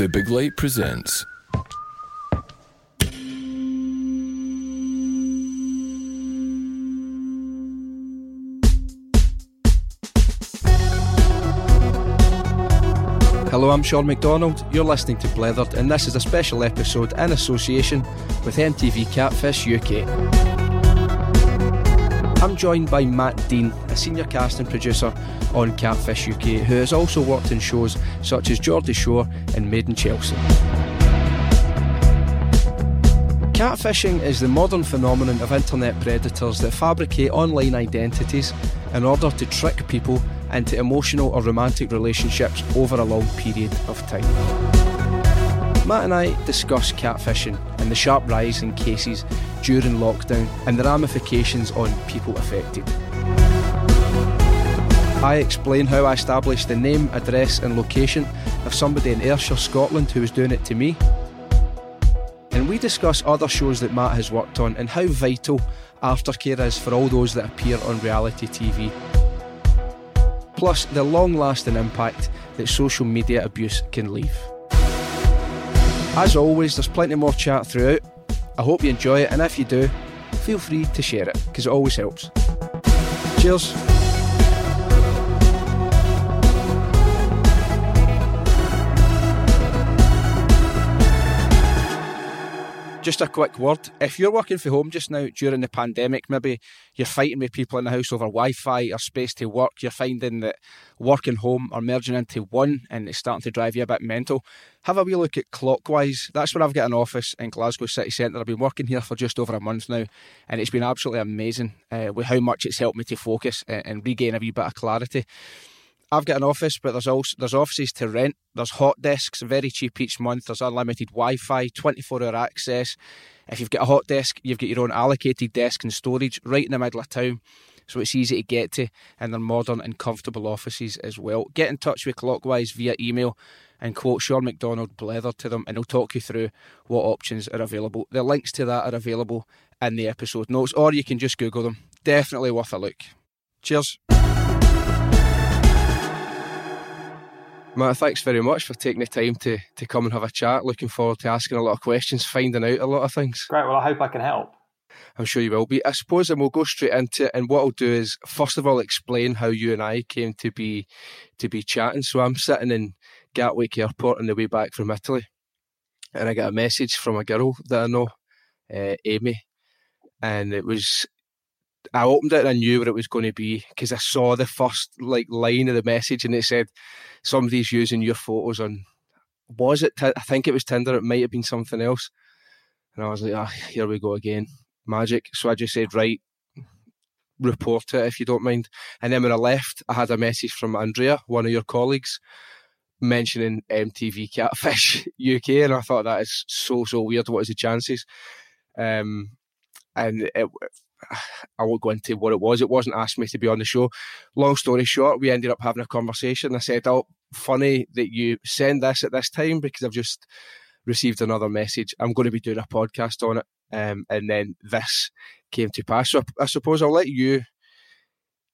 The Big Light presents. Hello, I'm Sean McDonald. You're listening to Blethered, and this is a special episode in association with MTV Catfish UK. I'm joined by Matt Dean, a senior casting producer on Catfish UK, who has also worked in shows such as Geordie Shore and Made in Chelsea. Catfishing is the modern phenomenon of internet predators that fabricate online identities in order to trick people into emotional or romantic relationships over a long period of time. Matt and I discuss catfishing and the sharp rise in cases during lockdown and the ramifications on people affected. I explain how I established the name, address, and location of somebody in Ayrshire, Scotland, who was doing it to me. And we discuss other shows that Matt has worked on and how vital aftercare is for all those that appear on reality TV. Plus, the long lasting impact that social media abuse can leave. As always, there's plenty more chat throughout. I hope you enjoy it, and if you do, feel free to share it because it always helps. Cheers. Just a quick word. If you're working from home just now during the pandemic, maybe you're fighting with people in the house over Wi Fi or space to work, you're finding that work and home are merging into one and it's starting to drive you a bit mental. Have a wee look at Clockwise. That's where I've got an office in Glasgow City Centre. I've been working here for just over a month now and it's been absolutely amazing uh, with how much it's helped me to focus and, and regain a wee bit of clarity. I've got an office, but there's also there's offices to rent. There's hot desks, very cheap each month. There's unlimited Wi-Fi, 24-hour access. If you've got a hot desk, you've got your own allocated desk and storage right in the middle of town, so it's easy to get to. And they're modern and comfortable offices as well. Get in touch with Clockwise via email and quote Sean McDonald Blether to them, and they'll talk you through what options are available. The links to that are available in the episode notes, or you can just Google them. Definitely worth a look. Cheers. Matt, thanks very much for taking the time to, to come and have a chat. Looking forward to asking a lot of questions, finding out a lot of things. Great. Well, I hope I can help. I'm sure you will be. I suppose, and we'll go straight into it. And what I'll do is, first of all, explain how you and I came to be to be chatting. So I'm sitting in Gatwick Airport on the way back from Italy, and I got a message from a girl that I know, uh, Amy, and it was I opened it and I knew what it was going to be because I saw the first like line of the message and it said somebody's using your photos on. Was it? T- I think it was Tinder. It might have been something else. And I was like, ah, here we go again, magic. So I just said, right, report it if you don't mind. And then when I left, I had a message from Andrea, one of your colleagues, mentioning MTV Catfish UK, and I thought that is so so weird. What is the chances? Um, and it, I won't go into what it was. It wasn't asked me to be on the show. Long story short, we ended up having a conversation. I said, "Oh, funny that you send this at this time because I've just received another message. I'm going to be doing a podcast on it." Um, and then this came to pass. So I suppose I'll let you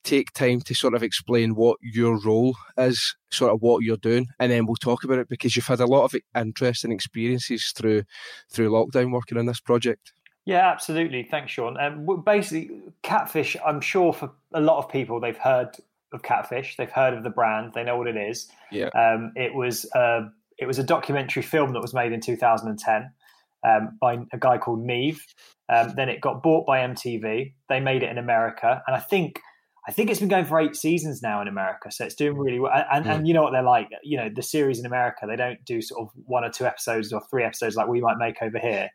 take time to sort of explain what your role is, sort of what you're doing, and then we'll talk about it because you've had a lot of interesting experiences through through lockdown working on this project. Yeah, absolutely. Thanks, Sean. Um, basically, Catfish, I'm sure for a lot of people, they've heard of Catfish. They've heard of the brand. They know what it is. Yeah. Um, it was uh, it was a documentary film that was made in 2010 um, by a guy called Nev. Um, then it got bought by MTV. They made it in America, and I think I think it's been going for eight seasons now in America, so it's doing really well. And, and, and you know what they're like. You know, the series in America, they don't do sort of one or two episodes or three episodes like we might make over here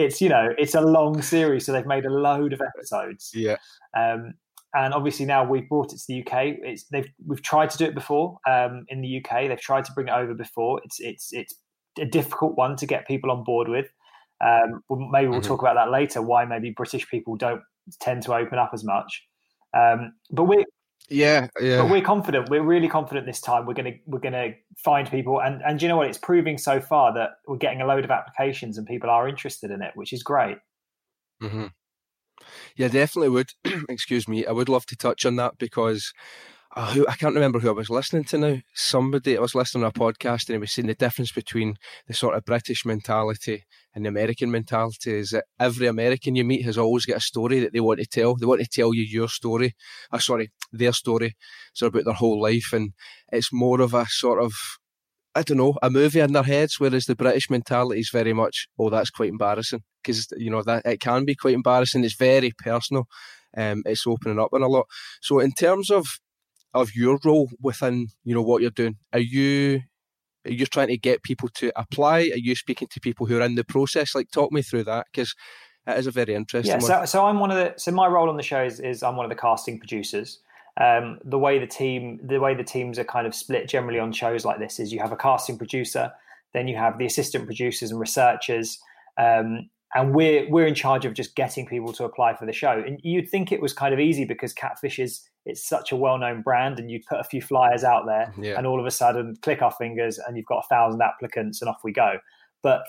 it's you know it's a long series, so they've made a load of episodes. Yeah. Um, and obviously now we've brought it to the UK. It's they've we've tried to do it before um, in the UK. They've tried to bring it over before. It's it's it's a difficult one to get people on board with. Um, maybe we'll mm-hmm. talk about that later. Why maybe British people don't tend to open up as much. Um, but we yeah, yeah. But we're confident. We're really confident this time. We're gonna we're gonna find people, and and you know what? It's proving so far that we're getting a load of applications and people are interested in it, which is great. Mm-hmm. Yeah, definitely would. Excuse me. I would love to touch on that because oh, who, I can't remember who I was listening to now. Somebody I was listening to a podcast and he was saying the difference between the sort of British mentality and the American mentality is that every American you meet has always got a story that they want to tell. They want to tell you your story. Uh, sorry, their story. So about their whole life, and it's more of a sort of I don't know, a movie in their heads, whereas the British mentality is very much, oh, that's quite embarrassing. Because, you know, that it can be quite embarrassing. It's very personal. Um, it's opening up in a lot. So in terms of of your role within, you know, what you're doing, are you are you trying to get people to apply? Are you speaking to people who are in the process? Like talk me through that because it is a very interesting yeah, so, so I'm one of the so my role on the show is, is I'm one of the casting producers um, the way the team the way the teams are kind of split generally on shows like this is you have a casting producer, then you have the assistant producers and researchers, um, and we're we're in charge of just getting people to apply for the show. And you'd think it was kind of easy because Catfish is it's such a well known brand, and you put a few flyers out there, yeah. and all of a sudden click our fingers, and you've got a thousand applicants, and off we go. But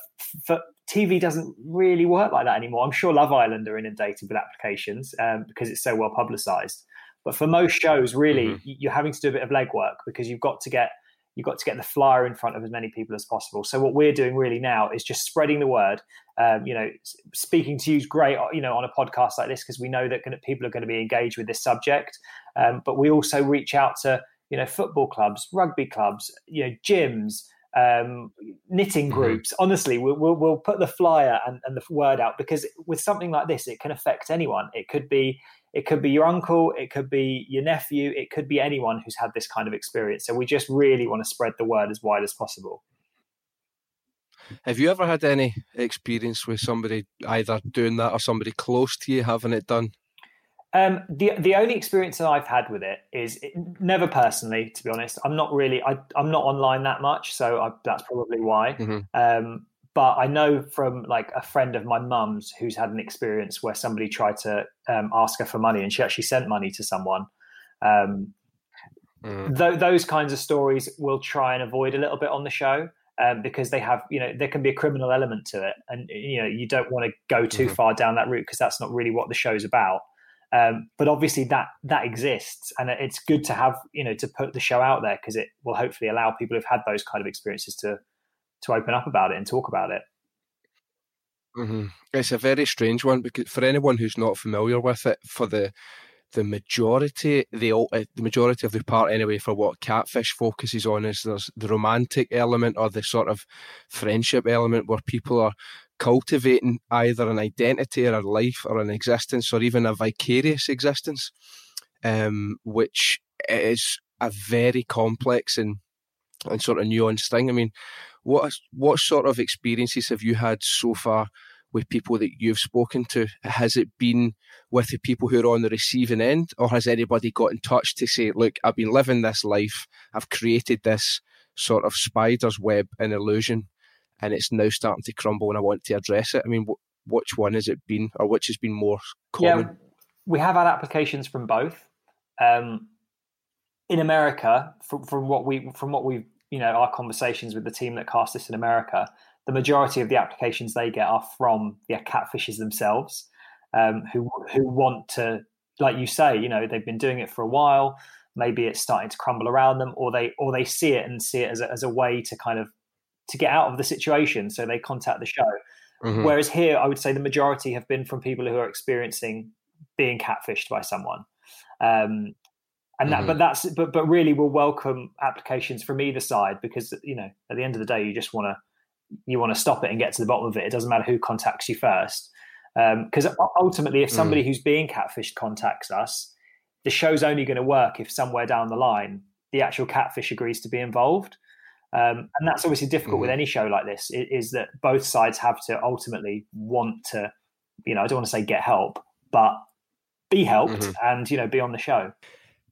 for, TV doesn't really work like that anymore. I'm sure Love Island are inundated with applications um, because it's so well publicised. But for most shows, really, mm-hmm. you're having to do a bit of legwork because you've got to get you've got to get the flyer in front of as many people as possible. So what we're doing really now is just spreading the word. Um, you know, speaking to you is great. You know, on a podcast like this because we know that people are going to be engaged with this subject. Um, but we also reach out to you know football clubs, rugby clubs, you know, gyms. Um, knitting mm-hmm. groups. Mm-hmm. Honestly, we'll, we'll, we'll, put the flyer and, and the word out because with something like this, it can affect anyone. It could be it could be your uncle, it could be your nephew, it could be anyone who's had this kind of experience. So we just really want to spread the word as wide as possible. Have you ever had any experience with somebody either doing that or somebody close to you having it done? Um, the the only experience that I've had with it is it, never personally, to be honest. I'm not really I, am not online that much, so I, that's probably why. Mm-hmm. Um, but I know from like a friend of my mum's who's had an experience where somebody tried to um, ask her for money and she actually sent money to someone. Um, mm. th- those kinds of stories we'll try and avoid a little bit on the show um, because they have, you know, there can be a criminal element to it, and you know, you don't want to go too mm-hmm. far down that route because that's not really what the show's about. Um, but obviously that that exists, and it's good to have, you know, to put the show out there because it will hopefully allow people who've had those kind of experiences to to open up about it and talk about it. Mm-hmm. It's a very strange one because for anyone who's not familiar with it, for the the majority, the uh, the majority of the part anyway, for what Catfish focuses on is there's the romantic element or the sort of friendship element where people are cultivating either an identity or a life or an existence or even a vicarious existence, um, which is a very complex and and sort of nuanced thing. I mean, what what sort of experiences have you had so far with people that you've spoken to? Has it been with the people who are on the receiving end, or has anybody got in touch to say, "Look, I've been living this life. I've created this sort of spider's web and illusion, and it's now starting to crumble, and I want to address it." I mean, wh- which one has it been, or which has been more common? Yeah, we have had applications from both. Um, in America, from, from what we from what we've you know our conversations with the team that cast this in America, the majority of the applications they get are from the catfishes themselves, um, who who want to, like you say, you know, they've been doing it for a while. Maybe it's starting to crumble around them, or they or they see it and see it as a, as a way to kind of to get out of the situation. So they contact the show. Mm-hmm. Whereas here, I would say the majority have been from people who are experiencing being catfished by someone. Um, and that mm-hmm. but that's but but really we'll welcome applications from either side because you know at the end of the day you just want to you want to stop it and get to the bottom of it it doesn't matter who contacts you first because um, ultimately if somebody mm. who's being catfished contacts us the show's only going to work if somewhere down the line the actual catfish agrees to be involved um, and that's obviously difficult mm. with mm-hmm. any show like this is that both sides have to ultimately want to you know i don't want to say get help but be helped mm-hmm. and you know be on the show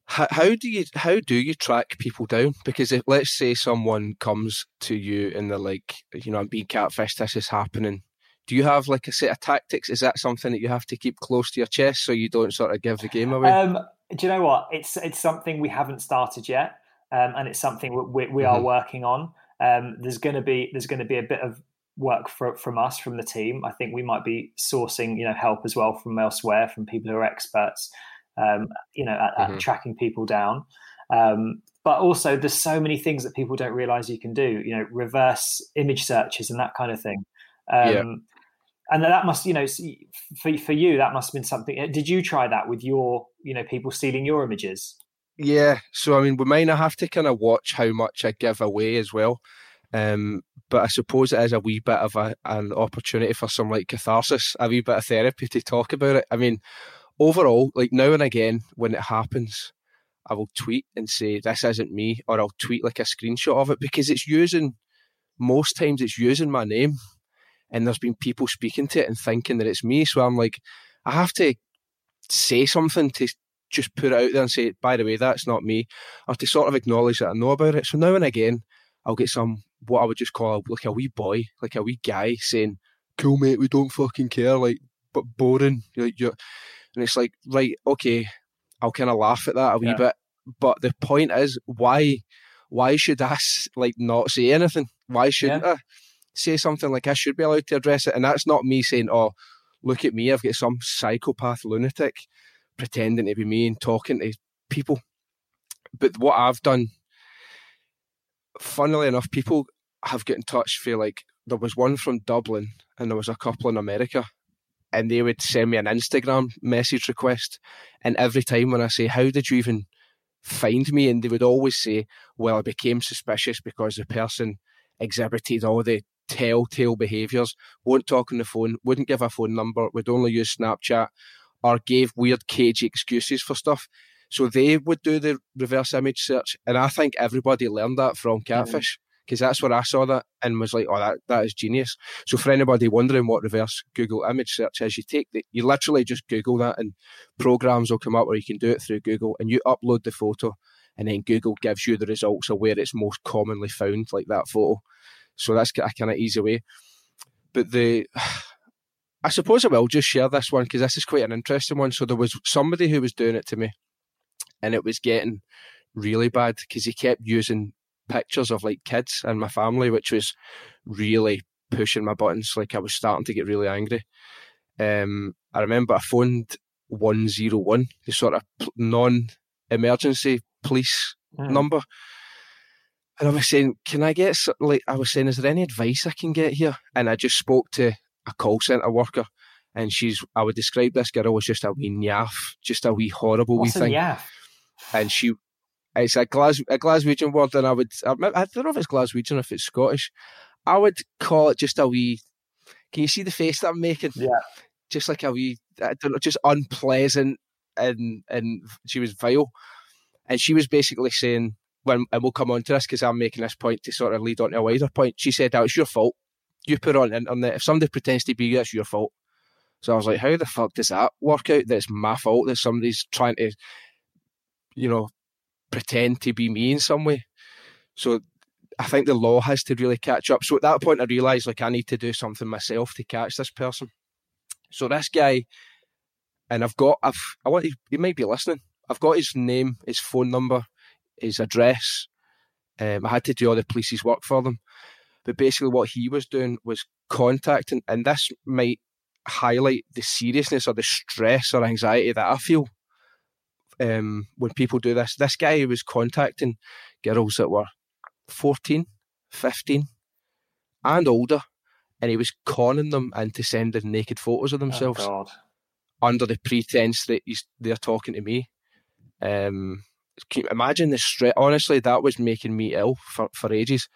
how, how do you how do you track people down? Because if let's say someone comes to you and they're like, you know, I'm being catfished, this is happening. Do you have like a set of tactics? Is that something that you have to keep close to your chest so you don't sort of give the game away? Um, do you know what? It's it's something we haven't started yet, um, and it's something we, we mm-hmm. are working on. Um, there's going to be there's going to be a bit of work for, from us from the team. I think we might be sourcing you know help as well from elsewhere from people who are experts um, you know, at, mm-hmm. at tracking people down. Um, but also, there's so many things that people don't realize you can do. You know, reverse image searches and that kind of thing. Um, yeah. And that must, you know, for for you, that must have been something. Uh, did you try that with your, you know, people stealing your images? Yeah. So I mean, with mine, I have to kind of watch how much I give away as well. Um, but I suppose it is a wee bit of a, an opportunity for some like catharsis, a wee bit of therapy to talk about it. I mean, overall, like now and again, when it happens, I will tweet and say, This isn't me, or I'll tweet like a screenshot of it because it's using, most times, it's using my name. And there's been people speaking to it and thinking that it's me. So I'm like, I have to say something to just put it out there and say, by the way, that's not me, or to sort of acknowledge that I know about it. So now and again, I'll get some what I would just call like a wee boy, like a wee guy saying, "Cool, mate, we don't fucking care," like, but boring. Like, you're, and it's like, right, okay, I'll kind of laugh at that a wee yeah. bit. But the point is, why, why should I like not say anything? Why shouldn't yeah. I say something like I should be allowed to address it? And that's not me saying, "Oh, look at me, I've got some psychopath lunatic pretending to be me and talking to people." But what I've done funnily enough, people have got in touch for like there was one from Dublin and there was a couple in America, and they would send me an Instagram message request, and every time when I say, "How did you even find me?" and they would always say, "Well, I became suspicious because the person exhibited all the telltale behaviours, won't talk on the phone, wouldn't give a phone number, would only use Snapchat, or gave weird cagey excuses for stuff." So they would do the reverse image search, and I think everybody learned that from mm-hmm. Catfish because that's where I saw that and was like, "Oh, that that is genius." So for anybody wondering what reverse Google image search is, you take the, you literally just Google that, and programs will come up where you can do it through Google, and you upload the photo, and then Google gives you the results of where it's most commonly found, like that photo. So that's a kind of easy way. But the I suppose I will just share this one because this is quite an interesting one. So there was somebody who was doing it to me and it was getting really bad because he kept using pictures of like kids and my family, which was really pushing my buttons. Like I was starting to get really angry. Um, I remember I phoned 101, the sort of non emergency police mm. number. And I was saying, can I get, like, I was saying, is there any advice I can get here? And I just spoke to a call centre worker. And she's, I would describe this girl as just a wee nyaff, just a wee horrible What's wee thing. Nyaff? and she it's a Glas a Glaswegian word, and I would I, don't know if it's Glaswegian or if it's Scottish. I would call it just a wee. Can you see the face that I'm making? Yeah, just like a wee. I don't know, just unpleasant, and and she was vile, and she was basically saying when and we'll come on to this because I'm making this point to sort of lead on to a wider point. She said, "Oh, it's your fault. You put on internet. If somebody pretends to be you, it's your fault." So I was like, "How the fuck does that work out? That's my fault that somebody's trying to you know, pretend to be me in some way. So I think the law has to really catch up. So at that point, I realised like I need to do something myself to catch this person. So this guy, and I've got, I've, I want, he might be listening. I've got his name, his phone number, his address. Um, I had to do all the police's work for them. But basically, what he was doing was contacting, and this might highlight the seriousness or the stress or anxiety that I feel um, when people do this. This guy was contacting girls that were 14, 15, and older, and he was conning them into sending naked photos of themselves oh under the pretense that he's, they're talking to me. Um, can you imagine the stress? Honestly, that was making me ill for, for ages.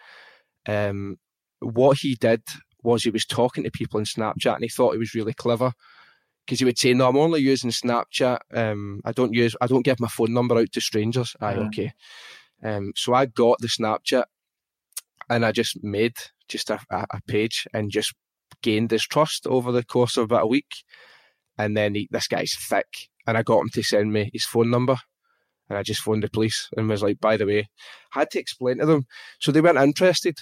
Um, what he did was he was talking to people in Snapchat and he thought he was really clever because he would say, "No, I'm only using Snapchat. Um, I don't use, I don't give my phone number out to strangers." Aye, mm. okay. Um, so I got the Snapchat, and I just made just a, a page and just gained his trust over the course of about a week. And then he, this guy's thick, and I got him to send me his phone number. And I just phoned the police and was like, by the way, I had to explain to them. So they weren't interested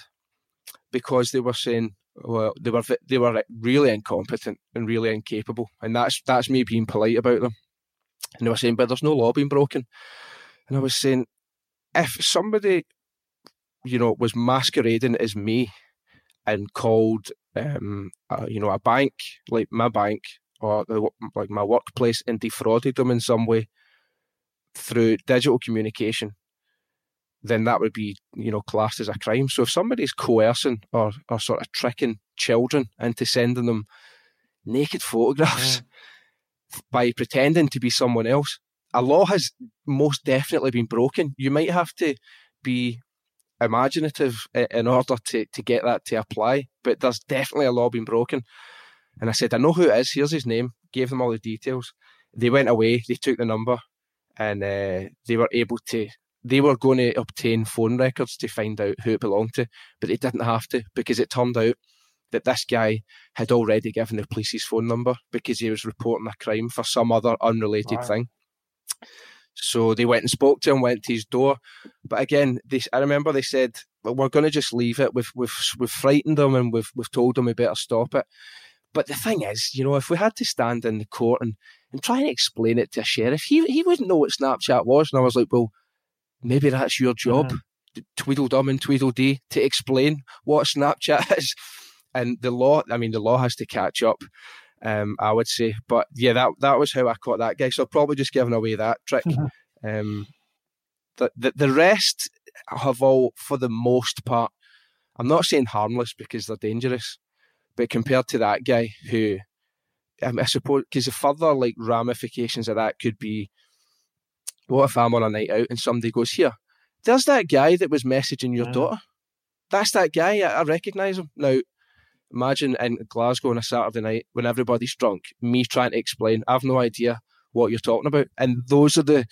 because they were saying, well, they were they were really incompetent and really incapable, and that's that's me being polite about them. And they were saying, but there's no law being broken. And I was saying, if somebody, you know, was masquerading as me and called, um, you know, a bank like my bank or the, like my workplace and defrauded them in some way through digital communication, then that would be you know classed as a crime. So if somebody's coercing or or sort of tricking children into sending them naked photographs yeah. by pretending to be someone else, a law has most definitely been broken. You might have to be imaginative in order to, to get that to apply, but there's definitely a law being broken. And I said, I know who it is. Here's his name. Gave them all the details. They went away. They took the number, and uh, they were able to. They were going to obtain phone records to find out who it belonged to, but they didn't have to because it turned out that this guy had already given the police his phone number because he was reporting a crime for some other unrelated right. thing. So they went and spoke to him, went to his door. But again, they, I remember they said, well, we're going to just leave it. We've, we've, we've frightened them and we've, we've told them we better stop it. But the thing is, you know, if we had to stand in the court and, and try and explain it to a sheriff, he, he wouldn't know what Snapchat was. And I was like, well, maybe that's your job, mm-hmm. Tweedledum and Tweedledee, to explain what Snapchat is. And the law, I mean, the law has to catch up um, I would say. But yeah, that that was how I caught that guy. So probably just giving away that trick. Mm-hmm. Um, the, the the rest have all, for the most part, I'm not saying harmless because they're dangerous, but compared to that guy who, I suppose, because the further like ramifications of that could be, what if I'm on a night out and somebody goes here? There's that guy that was messaging your daughter. That's that guy. I, I recognise him now. Imagine in Glasgow on a Saturday night when everybody's drunk, me trying to explain, I've no idea what you're talking about. And those are the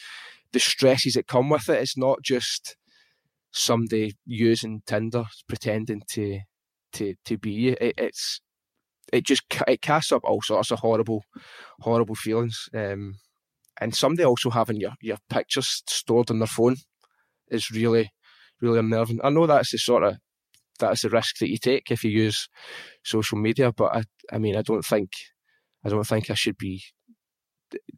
the stresses that come with it. It's not just somebody using Tinder, pretending to to to be you. It, it's it just it casts up all sorts of horrible, horrible feelings. Um, and somebody also having your your pictures stored on their phone is really, really unnerving. I know that's the sort of that's the risk that you take if you use social media. But I, I mean, I don't think, I don't think I should be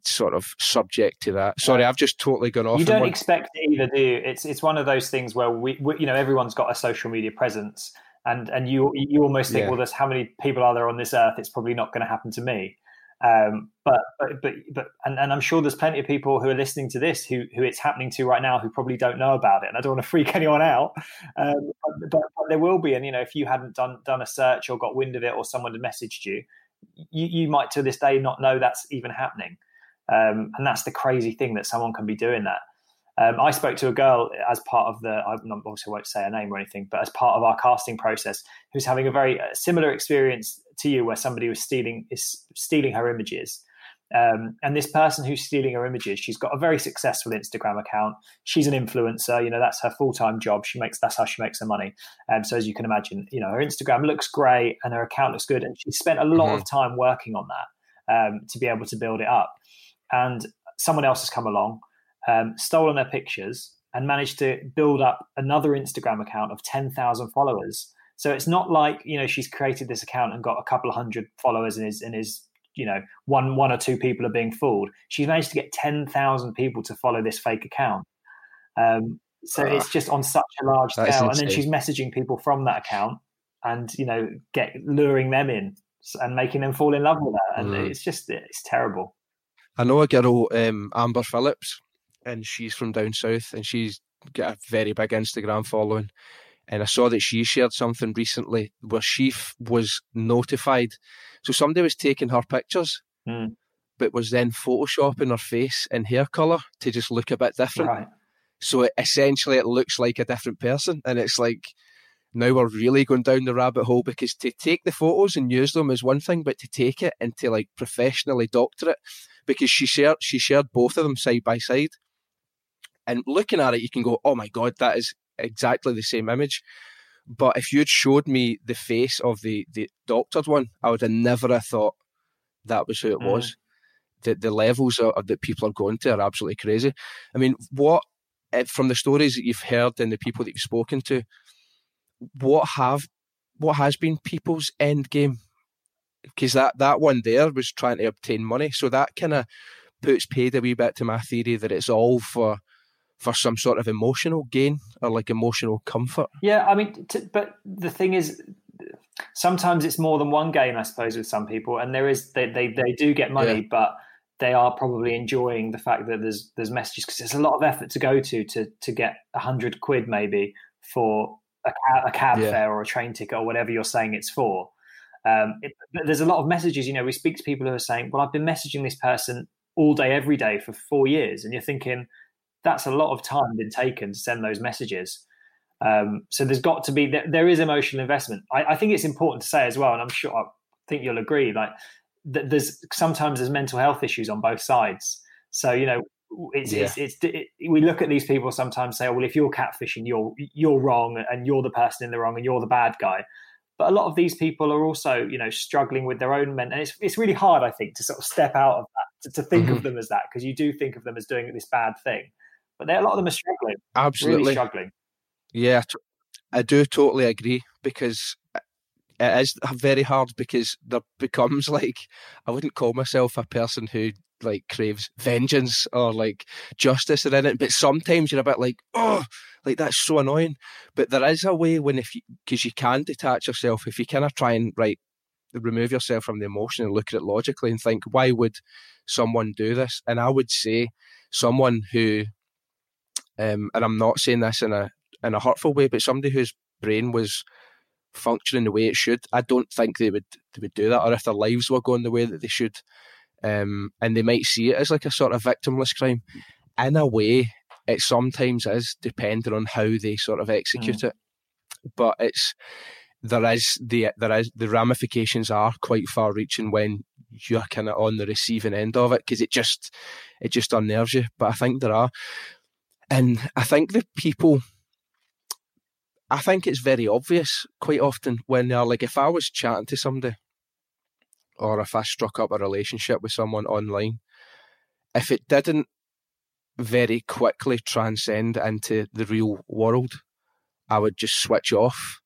sort of subject to that. Sorry, I've just totally gone off. You don't expect to either, do you? It's it's one of those things where we, we, you know, everyone's got a social media presence, and and you you almost think, yeah. well, there's how many people are there on this earth? It's probably not going to happen to me. Um, but, but, but, but, and, and I'm sure there's plenty of people who are listening to this who, who it's happening to right now who probably don't know about it. And I don't want to freak anyone out. Um, but, but, there will be. And, you know, if you hadn't done, done a search or got wind of it or someone had messaged you, you, you might to this day not know that's even happening. Um, and that's the crazy thing that someone can be doing that. Um, I spoke to a girl as part of the, I obviously won't say her name or anything, but as part of our casting process, who's having a very uh, similar experience to you, where somebody was stealing is stealing her images. Um, and this person who's stealing her images, she's got a very successful Instagram account. She's an influencer, you know, that's her full time job. She makes that's how she makes her money. Um, so as you can imagine, you know, her Instagram looks great and her account looks good, and she spent a lot mm-hmm. of time working on that um, to be able to build it up. And someone else has come along um, stolen their pictures, and managed to build up another Instagram account of 10,000 followers. So it's not like, you know, she's created this account and got a couple of hundred followers and is, and is you know, one, one or two people are being fooled. She's managed to get 10,000 people to follow this fake account. Um, so uh, it's just on such a large scale. And then she's messaging people from that account and, you know, get luring them in and making them fall in love with her. And mm. it's just, it's terrible. I know a girl, um, Amber Phillips, and she's from down south, and she's got a very big Instagram following. And I saw that she shared something recently where she f- was notified. So somebody was taking her pictures, mm. but was then photoshopping her face and hair color to just look a bit different. Right. So it, essentially, it looks like a different person, and it's like now we're really going down the rabbit hole because to take the photos and use them is one thing, but to take it and to like professionally doctor it, because she shared she shared both of them side by side, and looking at it, you can go, oh my God, that is exactly the same image. But if you'd showed me the face of the, the doctored one, I would have never have thought that was who it mm. was. The, the levels of, that people are going to are absolutely crazy. I mean, what, eh, from the stories that you've heard and the people that you've spoken to, what have what has been people's end game? Because that, that one there was trying to obtain money. So that kind of puts paid a wee bit to my theory that it's all for for some sort of emotional gain or like emotional comfort. Yeah, I mean, t- but the thing is, sometimes it's more than one game, I suppose, with some people, and there is they they, they do get money, yeah. but they are probably enjoying the fact that there's there's messages because there's a lot of effort to go to to to get a hundred quid maybe for a, a cab yeah. fare or a train ticket or whatever you're saying it's for. Um, it, there's a lot of messages. You know, we speak to people who are saying, "Well, I've been messaging this person all day, every day for four years," and you're thinking that's a lot of time been taken to send those messages. Um, so there's got to be there, there is emotional investment. I, I, think it's important to say as well, and I'm sure I think you'll agree. Like th- there's sometimes there's mental health issues on both sides. So you know it's, yeah. it's, it's it, we look at these people sometimes say, oh, well, if you're catfishing, you're you're wrong, and you're the person in the wrong, and you're the bad guy. But a lot of these people are also, you know, struggling with their own men, and it's it's really hard, I think, to sort of step out of that, to, to think mm-hmm. of them as that, because you do think of them as doing this bad thing, but a lot of them are struggling, absolutely really struggling. Yeah, I do totally agree because uh, it is very hard because there becomes like I wouldn't call myself a person who like craves vengeance or like justice or anything, but sometimes you're a bit like, oh, like that's so annoying. But there is a way when if you because you can detach yourself if you kind of try and right remove yourself from the emotion and look at it logically and think why would someone do this? And I would say someone who, um, and I'm not saying this in a in a hurtful way, but somebody whose brain was functioning the way it should, I don't think they would they would do that. Or if their lives were going the way that they should, um, and they might see it as like a sort of victimless crime. In a way, it sometimes is, depending on how they sort of execute mm. it. But it's there is the there is the ramifications are quite far reaching when you're kind of on the receiving end of it because it just it just unnerves you. But I think there are, and I think the people I think it's very obvious quite often when they're like, if I was chatting to somebody or if I struck up a relationship with someone online, if it didn't very quickly transcend into the real world, I would just switch off.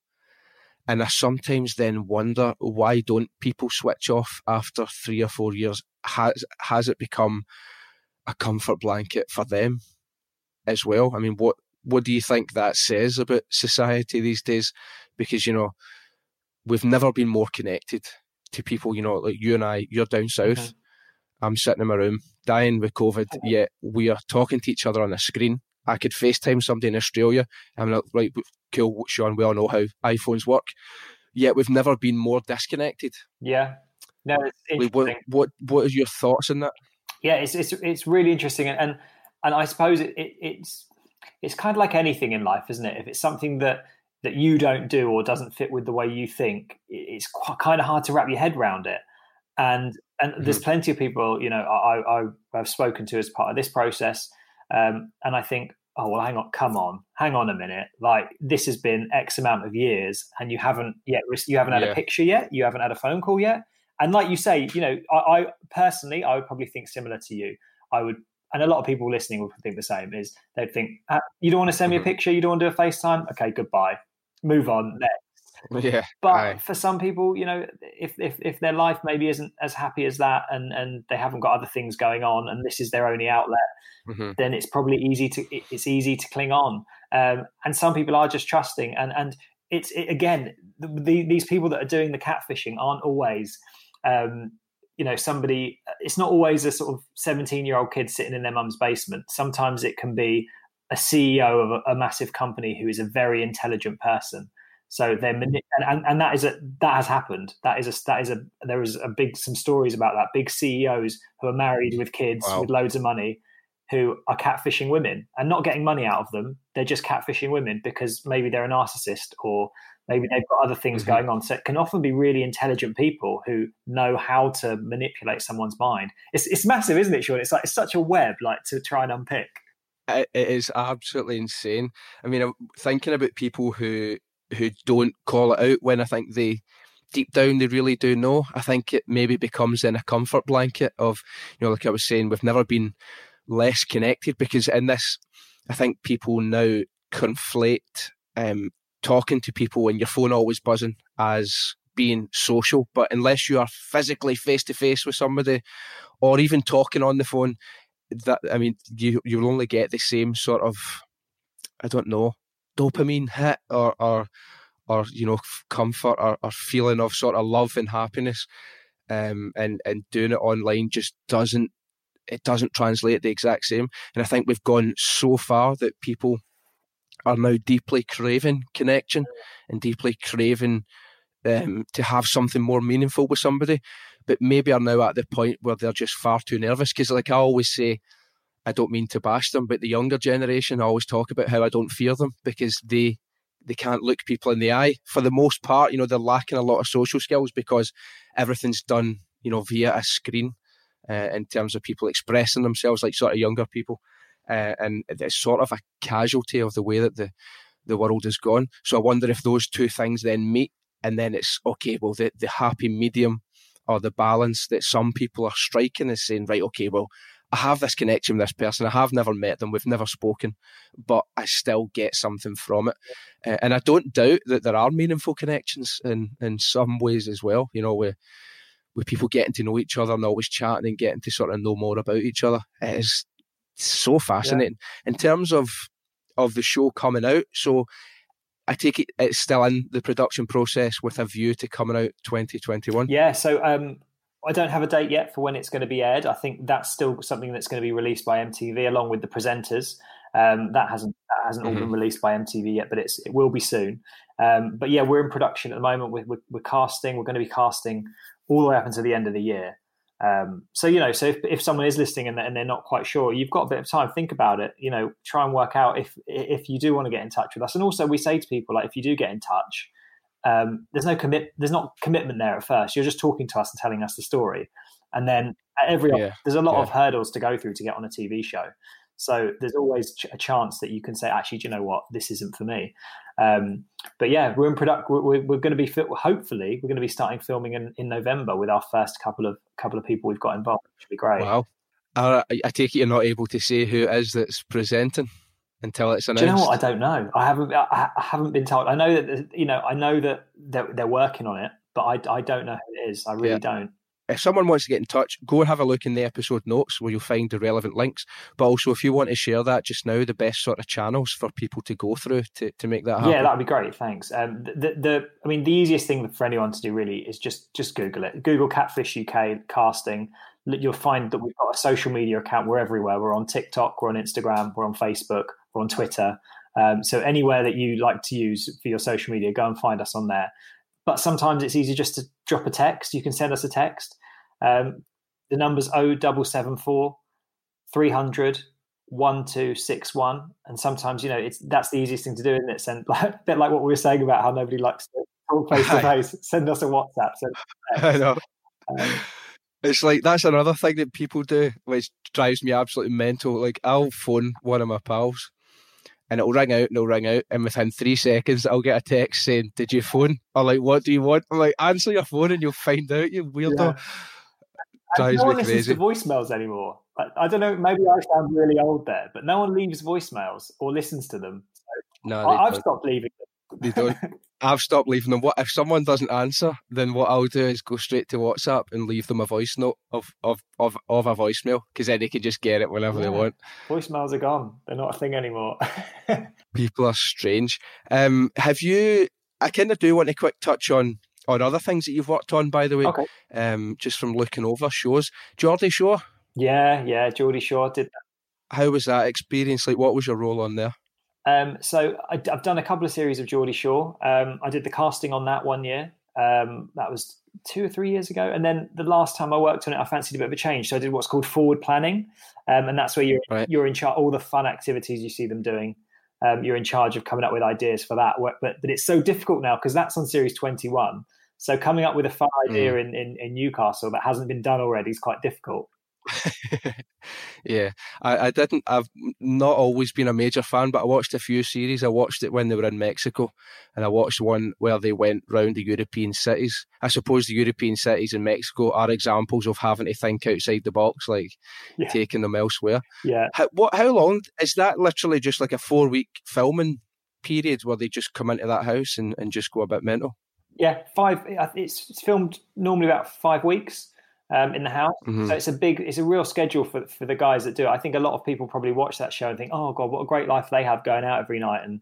And I sometimes then wonder why don't people switch off after three or four years? Has has it become a comfort blanket for them as well? I mean, what what do you think that says about society these days? Because, you know, we've never been more connected to people, you know, like you and I, you're down south. Mm-hmm. I'm sitting in my room dying with COVID, mm-hmm. yet we are talking to each other on a screen. I could FaceTime somebody in Australia. I'm like, right, cool, Sean, we all know how iPhones work. Yet we've never been more disconnected. Yeah. No, it's what, what, what are your thoughts on that? Yeah, it's, it's, it's really interesting. And, and, and I suppose it, it, it's, it's kind of like anything in life, isn't it? If it's something that that you don't do or doesn't fit with the way you think, it's quite, kind of hard to wrap your head around it. And and mm-hmm. there's plenty of people, you know, I, I have spoken to as part of this process, um, and I think, oh well, hang on, come on, hang on a minute, like this has been X amount of years, and you haven't yet, you haven't had yeah. a picture yet, you haven't had a phone call yet, and like you say, you know, I, I personally, I would probably think similar to you. I would and a lot of people listening would think the same is they'd think ah, you don't want to send me a mm-hmm. picture you don't want to do a facetime okay goodbye move on next yeah but aye. for some people you know if, if if their life maybe isn't as happy as that and and they haven't got other things going on and this is their only outlet mm-hmm. then it's probably easy to it's easy to cling on um, and some people are just trusting and and it's it, again the, the, these people that are doing the catfishing aren't always um, you know somebody it's not always a sort of 17 year old kid sitting in their mum's basement. Sometimes it can be a ceo of a, a massive company who is a very intelligent person. So they're mm. and, and, and that is a that has happened. That is a that is a there is a big some stories about that. Big ceos who are married with kids wow. with loads of money who are catfishing women and not getting money out of them. They're just catfishing women because maybe they're a narcissist or maybe they've got other things mm-hmm. going on. So it can often be really intelligent people who know how to manipulate someone's mind. It's it's massive, isn't it, Sean? It's like it's such a web, like to try and unpick. it is absolutely insane. I mean, thinking about people who who don't call it out when I think they deep down they really do know. I think it maybe becomes in a comfort blanket of, you know, like I was saying, we've never been less connected because in this, I think people now conflate um, talking to people and your phone always buzzing as being social. But unless you are physically face to face with somebody or even talking on the phone, that I mean, you you'll only get the same sort of I don't know dopamine hit or or or you know comfort or, or feeling of sort of love and happiness. Um, and and doing it online just doesn't it doesn't translate the exact same. And I think we've gone so far that people are now deeply craving connection and deeply craving um, to have something more meaningful with somebody, but maybe are now at the point where they're just far too nervous. Because, like I always say, I don't mean to bash them, but the younger generation, I always talk about how I don't fear them because they they can't look people in the eye. For the most part, you know, they're lacking a lot of social skills because everything's done, you know, via a screen uh, in terms of people expressing themselves, like sort of younger people. Uh, and it's sort of a casualty of the way that the the world has gone. So I wonder if those two things then meet, and then it's okay. Well, the the happy medium or the balance that some people are striking is saying, right, okay, well, I have this connection with this person. I have never met them. We've never spoken, but I still get something from it. Uh, and I don't doubt that there are meaningful connections in, in some ways as well. You know, with, with people getting to know each other and always chatting and getting to sort of know more about each other. It is so fascinating. Yeah. In terms of of the show coming out, so I take it it's still in the production process with a view to coming out 2021. Yeah, so um, I don't have a date yet for when it's going to be aired. I think that's still something that's going to be released by MTV along with the presenters. Um, that hasn't that hasn't mm-hmm. all been released by MTV yet, but it's it will be soon. Um, but yeah, we're in production at the moment. We're, we're, we're, casting. We're going to be casting all the way up until the end of the year. Um, so you know, so if, if someone is listening and, and they're not quite sure, you've got a bit of time. Think about it. You know, try and work out if if you do want to get in touch with us. And also, we say to people like, if you do get in touch, um, there's no commit there's not commitment there at first you're just talking to us and telling us the story and then every yeah. there's a lot yeah. of hurdles to go through to get on a tv show so there's always a chance that you can say actually do you know what this isn't for me um, but yeah we're in product we're, we're, going to be hopefully we're going to be starting filming in, in november with our first couple of couple of people we've got involved which will be great wow uh, I take it you're not able to say who it is that's presenting until it's announced? Do you know what? I don't know. I haven't. I, haven't been told. I know that you know. I know that they're, they're working on it, but I, I don't know who it is. I really yeah. don't. If someone wants to get in touch, go and have a look in the episode notes where you'll find the relevant links. But also, if you want to share that just now, the best sort of channels for people to go through to, to make that happen. Yeah, that'd be great. Thanks. Um, the, the I mean, the easiest thing for anyone to do really is just just Google it. Google Catfish UK casting you'll find that we've got a social media account. We're everywhere. We're on TikTok, we're on Instagram, we're on Facebook, we're on Twitter. Um, so anywhere that you like to use for your social media, go and find us on there. But sometimes it's easy just to drop a text. You can send us a text. Um, the number's 0774 300 1261. And sometimes, you know, it's that's the easiest thing to do, isn't it? Send like, a bit like what we were saying about how nobody likes to talk face to face. Send us a WhatsApp. I know. Um, it's like that's another thing that people do, which drives me absolutely mental. Like I'll phone one of my pals, and it'll ring out and it'll ring out, and within three seconds I'll get a text saying, "Did you phone?" Or like, "What do you want?" I'm like, "Answer your phone and you'll find out." You weirdo. Yeah. Drives no one listens to voicemails anymore. I, I, don't know. Maybe I sound really old there, but no one leaves voicemails or listens to them. So no, I, have stopped leaving them. They don't. I've stopped leaving them. What if someone doesn't answer? Then what I'll do is go straight to WhatsApp and leave them a voice note of of of, of a voicemail because then they can just get it whenever yeah. they want. Voicemails are gone; they're not a thing anymore. People are strange. Um, have you? I kind of do want a quick touch on on other things that you've worked on, by the way. Okay. Um, just from looking over shows, Geordie Shore. Yeah, yeah, Geordie Shore did. That. How was that experience? Like, what was your role on there? Um, so I, have done a couple of series of Geordie Shore. Um, I did the casting on that one year. Um, that was two or three years ago. And then the last time I worked on it, I fancied a bit of a change. So I did what's called forward planning, um, and that's where you're right. you're in charge all the fun activities you see them doing. Um, you're in charge of coming up with ideas for that. But but it's so difficult now because that's on series 21. So coming up with a fun idea mm. in, in, in Newcastle that hasn't been done already is quite difficult. yeah, I, I didn't. I've not always been a major fan, but I watched a few series. I watched it when they were in Mexico, and I watched one where they went round the European cities. I suppose the European cities in Mexico are examples of having to think outside the box, like yeah. taking them elsewhere. Yeah. How, what? How long is that? Literally just like a four week filming period where they just come into that house and, and just go a bit mental. Yeah, five. It's filmed normally about five weeks um, in the house. Mm-hmm. So it's a big, it's a real schedule for for the guys that do it. I think a lot of people probably watch that show and think, "Oh God, what a great life they have going out every night," and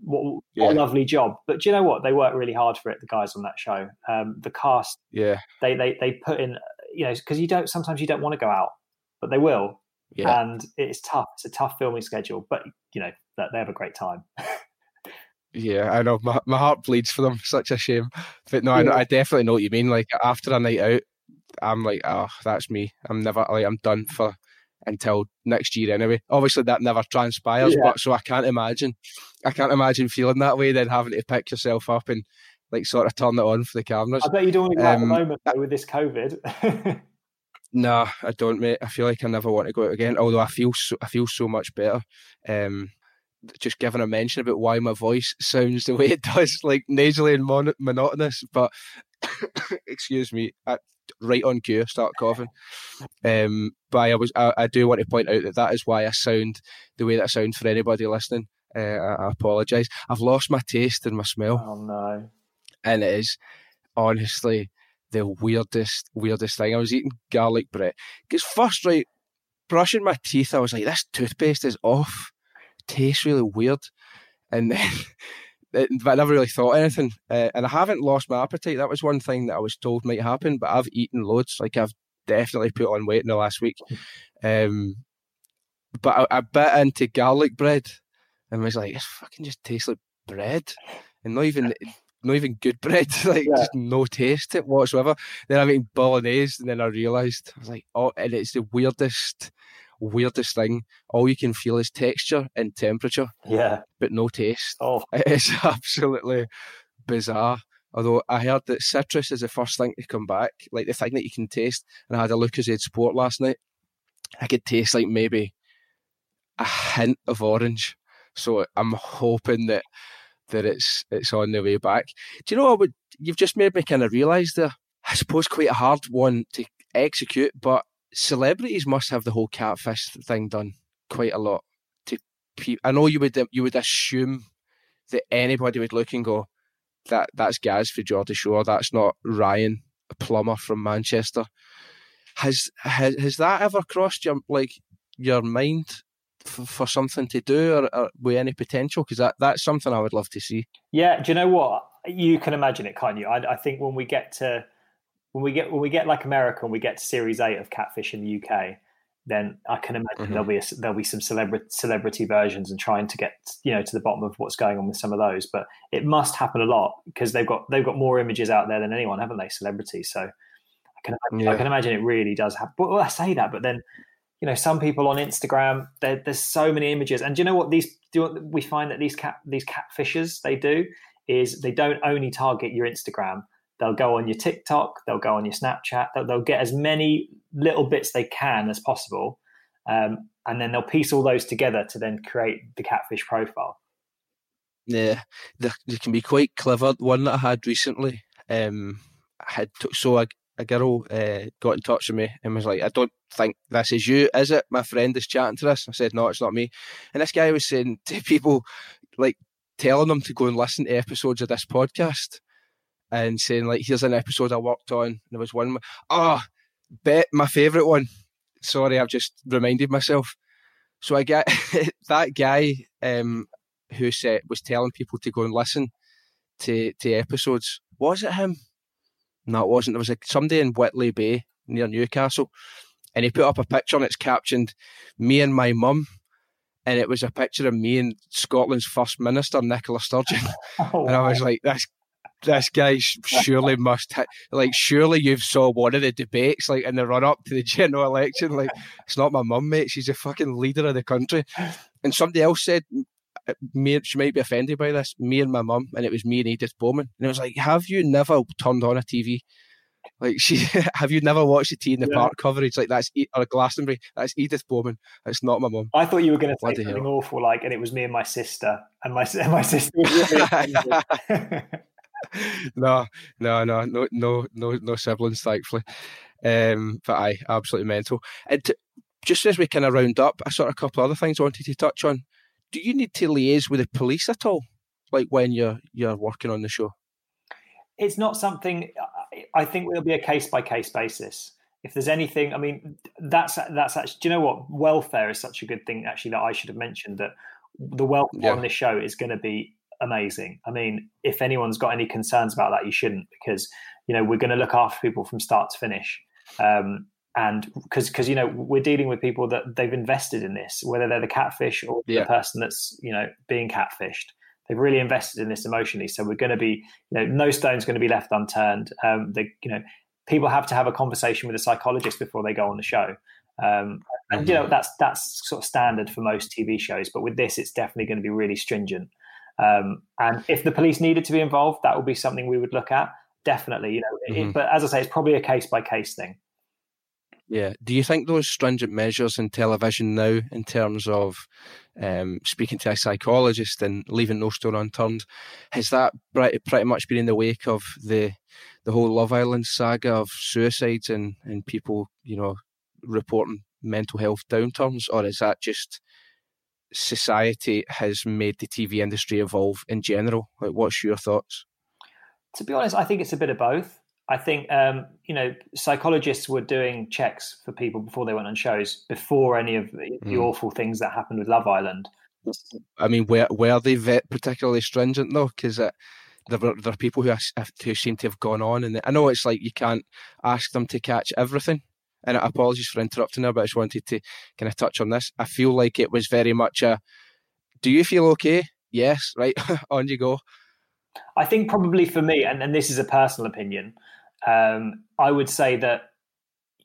what, yeah. what a lovely job. But do you know what? They work really hard for it. The guys on that show, um, the cast, yeah, they they they put in, you know, because you don't sometimes you don't want to go out. but they will. Yeah. And it's tough. It's a tough filming schedule, but you know that they have a great time. Yeah, I know. My my heart bleeds for them. Such a shame. But no, I. I definitely know what you mean. Like after a night out, I'm like, oh, that's me. I'm never like I'm done for until next year anyway. Obviously, that never transpires. Yeah. But so I can't imagine. I can't imagine feeling that way. Then having to pick yourself up and like sort of turn it on for the cameras. I bet you don't want to go out at the Um, moment though, with this COVID. Nah, I don't, mate. I feel like I never want to go out again. Although I feel so, I feel so much better. Um, just giving a mention about why my voice sounds the way it does, like nasally and mon- monotonous. But excuse me, I, right on cue, start coughing. Um, but I was, I, I do want to point out that that is why I sound the way that I sound for anybody listening. Uh, I, I apologise. I've lost my taste and my smell oh no. and it is honestly the weirdest, weirdest thing. I was eating garlic bread because first, right, brushing my teeth, I was like, "This toothpaste is off. Tastes really weird," and then. it- But I never really thought anything, uh, and I haven't lost my appetite. That was one thing that I was told might happen, but I've eaten loads. Like I've definitely put on weight in the last week. Um, but I, I bit into garlic bread, and was like, "This fucking just tastes like bread," and not even not even good bread, like Yeah. just no taste it whatsoever. Then I'm eating bolognese, and then I realised I was like, oh, and it's the weirdest, weirdest thing. All you can feel is texture and temperature, Yeah. but no taste. Oh, It's absolutely bizarre. Although I heard that citrus is the first thing to come back, like the thing that you can taste. And I had a Lucozade Sport last night. I could taste like maybe a hint of orange. So I'm hoping that that it's it's on the way back. Do you know what? would- You've just made me kind of realise there. I suppose quite a hard one to execute, but celebrities must have the whole catfish thing done quite a lot. To pe- I know you would uh, you would assume that anybody would look and go, that that's Gaz for Geordie Shore. That's not Ryan, a plumber from Manchester. Has has has that ever crossed your like your mind for, for something to do or, or with any potential? Because that that's something I would love to see. Yeah, do you know what? You can imagine it, can't you? I, I think when we get to when we get when we get like America and we get to Series Eight of Catfish in the UK, then I can imagine Mhm. there'll be a, there'll be some celebrity celebrity versions and trying to get you know to the bottom of what's going on with some of those. But it must happen a lot because they've got they've got more images out there than anyone, haven't they? Celebrities, so I can imagine, I can imagine it really does happen. But well, I say that, but then you know some people on Instagram there's so many images, and do you know what these do? you know what we find that these cat these catfishers they do is they don't only target your Instagram. They'll go on your TikTok, they'll go on your Snapchat, they'll, they'll get as many little bits they can as possible, um, and then they'll piece all those together to then create the catfish profile. Yeah, they, they can be quite clever. One that I had recently, um, I had t- so a, a girl uh, got in touch with me and was like, "I don't think this is you, is it? My friend is chatting to this." I said, "No, it's not me." And this guy was saying to people, like telling them to go and listen to episodes of this podcast, and saying like, "Here's an episode I worked on." And there was one, oh, bet my favourite one. Sorry, I've just reminded myself. So I get that guy. Um, who said was telling people to go and listen to to episodes. Was it him? No, it wasn't. There was a, somebody in Whitley Bay near Newcastle, and he put up a picture and it's captioned "Me and my mum," and it was a picture of me and Scotland's first minister Nicola Sturgeon, Oh, and I was like, "This this guy surely must ha- like surely you've saw one of the debates like in the run up to the general election. Like it's not my mum, mate. She's a fucking leader of the country." And somebody else said, uh, "Me, she might be offended by this. Me and my mum, and it was me and Edith Bowman." And it was like, "Have you never turned on a TV?" Like she, have you never watched the T in the Yeah. Park coverage? Like that's or Glastonbury. That's Edith Bowman. That's not my mum. I thought you were going to say something hell. awful, like, and it was me and my sister, and my my sister was really offended. no, no, no, no, no, no, no siblings, thankfully. Um, but I absolutely mental. And t- just as we kind of round up, I sort of a couple other things I wanted to touch on. Do you need to liaise with the police at all, like when you're you're working on the show? it's not something I think it'll be a case by case basis. If there's anything, I mean, that's that's actually. Do you know what? Welfare is such a good thing. Actually, that I should have mentioned that the welfare Yeah. on this show is going to be amazing. I mean, if anyone's got any concerns about that, you shouldn't because you know we're going to look after people from start to finish. Um, and because because you know we're dealing with people that they've invested in this, whether they're the catfish or yeah. the person that's you know being catfished. They've really invested in this emotionally, so we're going to be, you know, no stone's going to be left unturned. Um, they, you know, people have to have a conversation with a psychologist before they go on the show. Um, and you know mm-hmm. that's that's sort of standard for most TV shows, but with this, it's definitely going to be really stringent. Um, and if the police needed to be involved, that would be something we would look at. Definitely, you know. Mm-hmm. It, but as I say, it's probably a case by case thing. Yeah. Do you think those stringent measures in television now, in terms of um, speaking to a psychologist and leaving no stone unturned, has that pretty much been in the wake of the the whole Love Island saga of suicides and, and people, you know, reporting mental health downturns, or is that just society has made the TV industry evolve in general? Like, what's your thoughts? To be honest, I think it's a bit of both. I think um, you know psychologists were doing checks for people before they went on shows, before any of the, the mm. awful things that happened with Love Island. I mean, were were they particularly stringent though? Because there were, there are people who who seem to have gone on, and I know it's like you can't ask them to catch everything. And apologies for interrupting her, but I just wanted to kind of touch on this. I feel like it was very much a, "Do you feel okay? Yes, right, on you go." I think probably for me, and, and this is a personal opinion, um, I would say that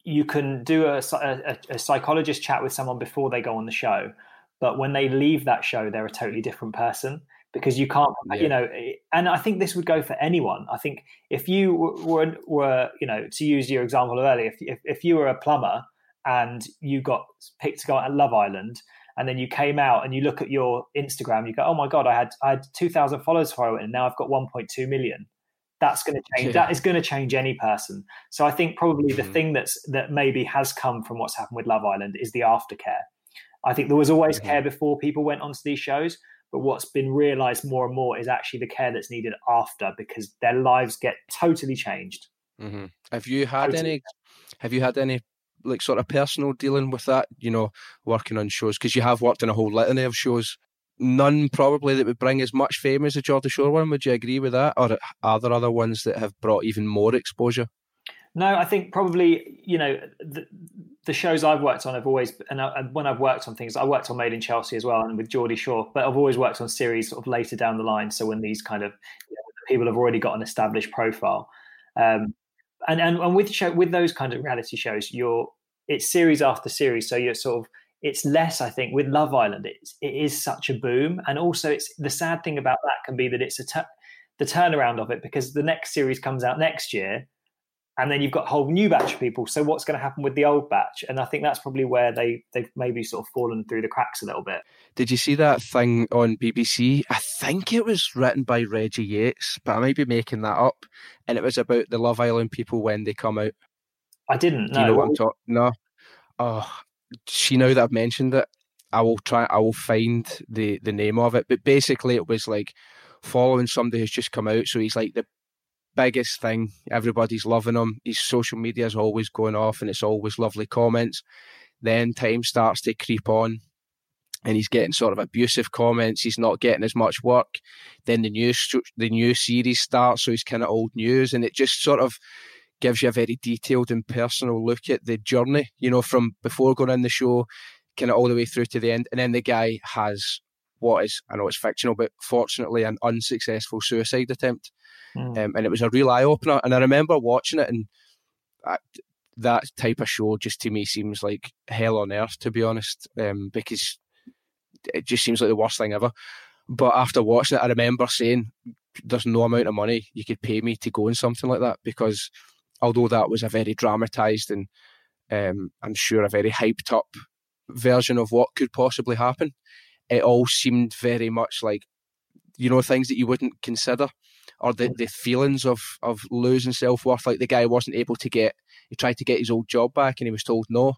you can do a, a, a, psychologist chat with someone before they go on the show, but when they leave that show, they're a totally different person because you can't, yeah. you know. And I think this would go for anyone. I think if you were, were you know, to use your example of earlier, if, if, if you were a plumber and you got picked to go at Love Island, and then you came out and you look at your Instagram, you go, "Oh my god, I had I had two thousand followers for it, and now I've got one point two million that's going to change. Yeah. That is going to change any person. So I think probably the mm-hmm. thing that's that maybe has come from what's happened with Love Island is the aftercare. I think there was always mm-hmm. care before people went onto these shows, but what's been realised more and more is actually the care that's needed after because their lives get totally changed. Mm-hmm. Have you had totally. any? Have you had any like sort of personal dealing with that? You know, working on shows because you have worked in a whole litany of shows none probably that would bring as much fame as the Geordie Shore one. Would you agree with that, or are there other ones that have brought even more exposure? No, I think probably you know the, the shows I've worked on have always and, I, and, when I've worked on things, I worked on Made in Chelsea as well and with Geordie Shore, but I've always worked on series sort of later down the line. So when these kind of you know, people have already got an established profile, um, and, and and with show with those kind of reality shows, you're it's series after series, so you're sort of it's less i think with love island it's, it is such a boom. And also it's the sad thing about that can be that it's a t- the turnaround of it because the next series comes out next year and then you've got a whole new batch of people so what's going to happen with the old batch and i think that's probably where they they've maybe sort of fallen through the cracks a little bit did you see that thing on bbc i think it was written by reggie yates but i might be making that up and it was about the love island people when they come out i didn't know. Do you know what i'm talking no oh she now that I've mentioned it, I will try. I will find the the name of it. But basically, it was like following somebody who's just come out. So he's like the biggest thing. Everybody's loving him. His social media is always going off, and it's always lovely comments. Then time starts to creep on, and he's getting sort of abusive comments. He's not getting as much work. Then the news the new series starts, so he's kind of old news, and it just sort of gives you a very detailed and personal look at the journey, you know, from before going in the show, kind of all the way through to the end. And then the guy has what is, I know it's fictional, but fortunately an unsuccessful suicide attempt. Mm. Um, and it was a real eye opener. And I remember watching it, and I, that type of show just to me seems like hell on earth, to be honest, um, because it just seems like the worst thing ever. But after watching it, I remember saying, "There's no amount of money you could pay me to go in something like that because although that was a very dramatised and um, I'm sure a very hyped up version of what could possibly happen, it all seemed very much like you know things that you wouldn't consider or the, the feelings of of losing self worth. Like the guy wasn't able to get he tried to get his old job back and he was told no.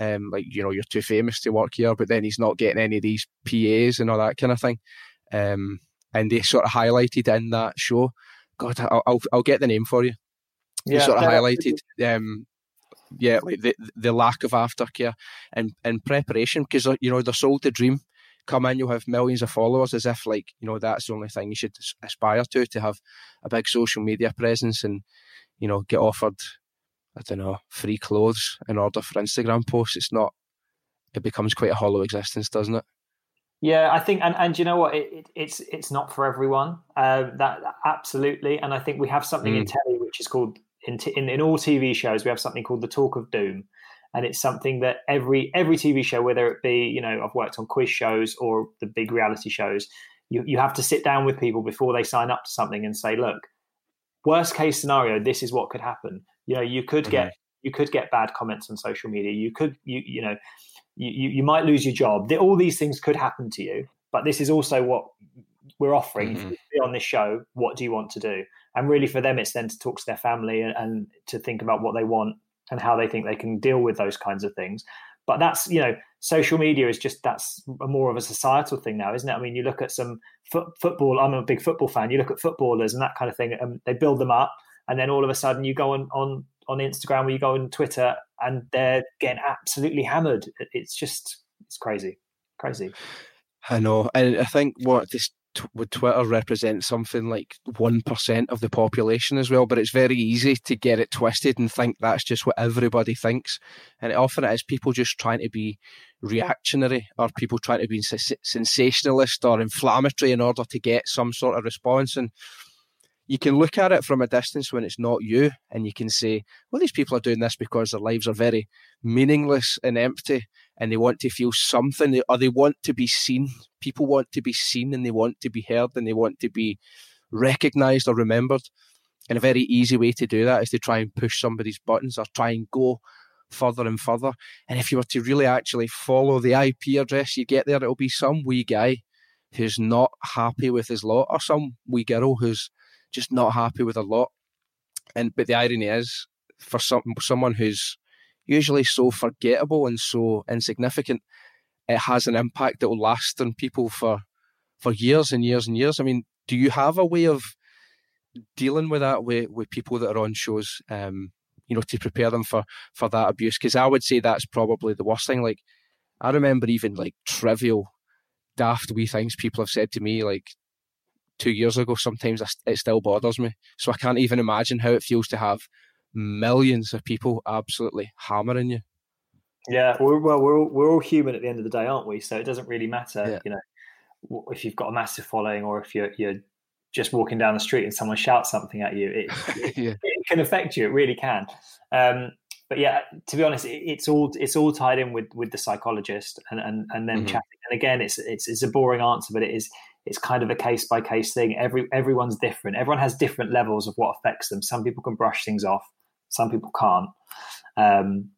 Um, like you know you're too famous to work here, but then he's not getting any of these PAs and all that kind of thing. Um, and they sort of highlighted in that show. God, I'll, I'll, I'll get the name for you yeah, sort of highlighted um, yeah, like the the lack of aftercare and and preparation because uh, you know they're sold the dream. Come in, you'll have millions of followers, as if like you know that's the only thing you should aspire to to have a big social media presence and you know get offered I don't know, free clothes in order for Instagram posts. It's not. It becomes quite a hollow existence, doesn't it? Yeah, I think, and, and you know what? It, it, it's it's not for everyone. Uh, that absolutely, and I think we have something mm. in telly which is called in, t- in in all TV shows we have something called the talk of doom, and it's something that every every TV show, whether it be you know I've worked on quiz shows or the big reality shows, you you have to sit down with people before they sign up to something and say, look, worst case scenario, this is what could happen. You know, you could mm-hmm. get you could get bad comments on social media. You could you you know you you might lose your job. All these things could happen to you. But this is also what we're offering mm-hmm. on this show. What do you want to do? And really, for them, it's then to talk to their family and, and to think about what they want and how they think they can deal with those kinds of things. But that's you know, social media is just that's more of a societal thing now, isn't it? I mean, you look at some football. I'm a big football fan. You look at footballers and that kind of thing, and they build them up, and then all of a sudden you go on on on Instagram or you go on Twitter, and they're getting absolutely hammered. It's just it's crazy, crazy. I know, and I think what this would Twitter represent something like 1% of the population as well, but it's very easy to get it twisted and think that's just what everybody thinks. And it often it is people just trying to be reactionary or people trying to be sensationalist or inflammatory in order to get some sort of response. And you can look at it from a distance when it's not you and you can say, well, these people are doing this because their lives are very meaningless and empty and they want to feel something or they want to be seen. People want to be seen and they want to be heard and they want to be recognized or remembered. And a very easy way to do that is to try and push somebody's buttons or try and go further and further. And if you were to really actually follow the IP address you get there, it'll be some wee guy who's not happy with his lot or some wee girl who's just not happy with a lot. And but the irony is, for some someone who's usually so forgettable and so insignificant, it has an impact that will last on people for for years and years and years. I mean, do you have a way of dealing with that with, with people that are on shows, um, you know, to prepare them for for that abuse? Because I would say that's probably the worst thing. Like, I remember even like trivial, daft wee things people have said to me, like two years ago. Sometimes it still bothers me. So I can't even imagine how it feels to have millions of people absolutely hammering you. Yeah, we're, well, we're all, we're all human at the end of the day, aren't we? So it doesn't really matter, yeah. you know, if you've got a massive following or if you're you're just walking down the street and someone shouts something at you. It, yeah. it can affect you. It really can. Um, but yeah, to be honest, it, it's all it's all tied in with with the psychologist and and and then mm-hmm. chatting. And again, it's it's it's a boring answer, but it is it's kind of a case by case thing. Every everyone's different. Everyone has different levels of what affects them. Some people can brush things off. Some people can't. Um,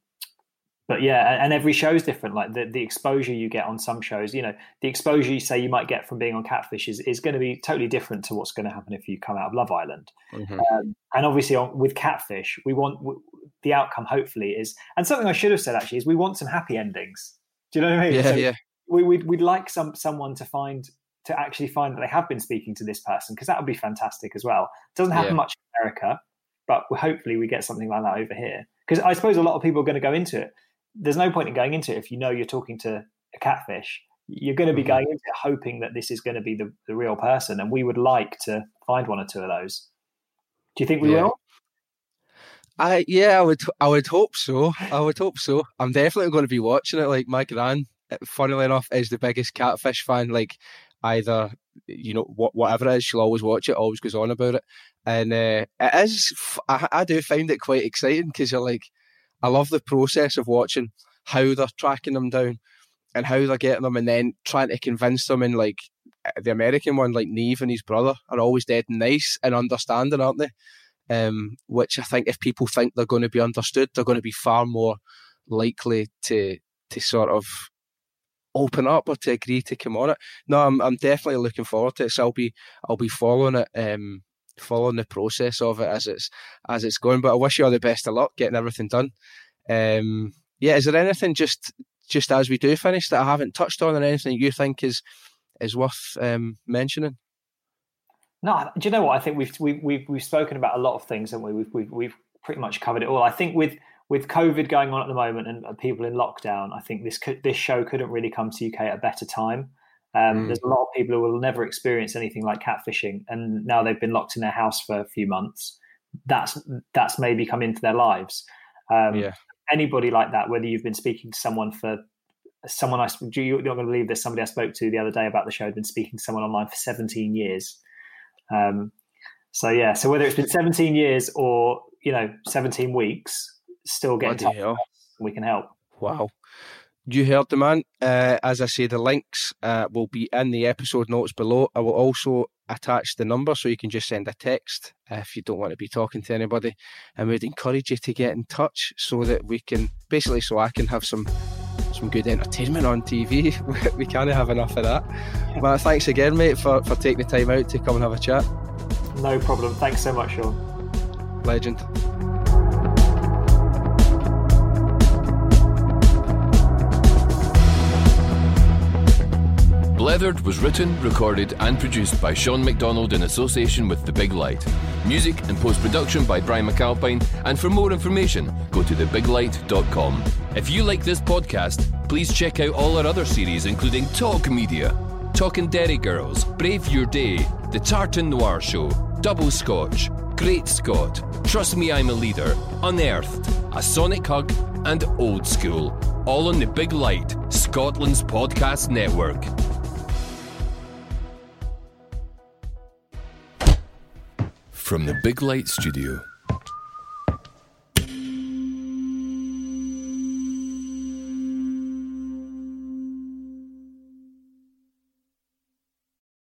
but yeah, and every show is different. Like the, the exposure you get on some shows, you know, the exposure you say you might get from being on Catfish is, is going to be totally different to what's going to happen if you come out of Love Island. Mm-hmm. Um, and obviously, on, with Catfish, we want w- the outcome. Hopefully, is and something I should have said actually is we want some happy endings. Do you know what I mean? Yeah, so yeah. We, we'd, we'd like some someone to find to actually find that they have been speaking to this person because that would be fantastic as well. It doesn't happen yeah. much in America, but hopefully we get something like that over here. Because I suppose a lot of people are going to go into it. There's no point in going into it if you know you're talking to a catfish. You're going to be mm-hmm. going into it hoping that this is going to be the, the real person, and we would like to find one or two of those. Do you think we yeah. will? I yeah, I would I would hope so. I would hope so. I'm definitely going to be watching it. Like my gran, funnily enough, is the biggest catfish fan. Like either you know whatever it is, she'll always watch it, always goes on about it, and uh, it is. I, do find it quite exciting because you're like, I love the process of watching how they're tracking them down and how they're getting them, and then trying to convince them. And like the American one, like Nev and his brother, are always dead and nice and understanding, aren't they? Um, which I think if people think they're going to be understood, they're going to be far more likely to to sort of open up or to agree to come on it. No, I'm I'm definitely looking forward to it. So I'll be I'll be following it, um, following the process of it as it's as it's going. But I wish you all the best of luck getting everything done. Um, yeah, is there anything just just as we do finish that I haven't touched on, or anything you think is is worth um, mentioning? No, do you know what? I think we've we've we've, we've spoken about a lot of things, and we? We've, we've we've pretty much covered it all. I think with with COVID going on at the moment and people in lockdown, I think this could, this show couldn't really come to UK at a better time. Um, mm. There's a lot of people who will never experience anything like catfishing, and now they've been locked in their house for a few months. That's that's maybe come into their lives, Um, yeah. Anybody like that, whether you've been speaking to someone for someone I you're not going to believe this. Somebody I spoke to the other day about the show had been speaking to someone online for 17 years. Um, so yeah, so whether it's been 17 years or you know 17 weeks, still get in touch. We can help. Wow. You heard the man. Uh, as I say, the links uh, will be in the episode notes below. I will also attach the number so you can just send a text if you don't want to be talking to anybody. And we'd encourage you to get in touch so that we can basically so I can have some some good entertainment on TV. we can't have enough of that. But thanks again, mate, for, for taking the time out to come and have a chat. No problem. Thanks so much, Sean. Legend. Blethered was written, recorded, and produced by Sean McDonald in association with The Big Light. Music and post production by Brian McAlpine, and for more information, go to thebiglight.com. If you like this podcast, please check out all our other series, including Talk Media, Talking Derry Girls, Brave Your Day, The Tartan Noir Show, Double Scotch, Great Scott, Trust Me I'm a Leader, Unearthed, A Sonic Hug, and Old School, all on The Big Light, Scotland's podcast network. From the Big Light Studio.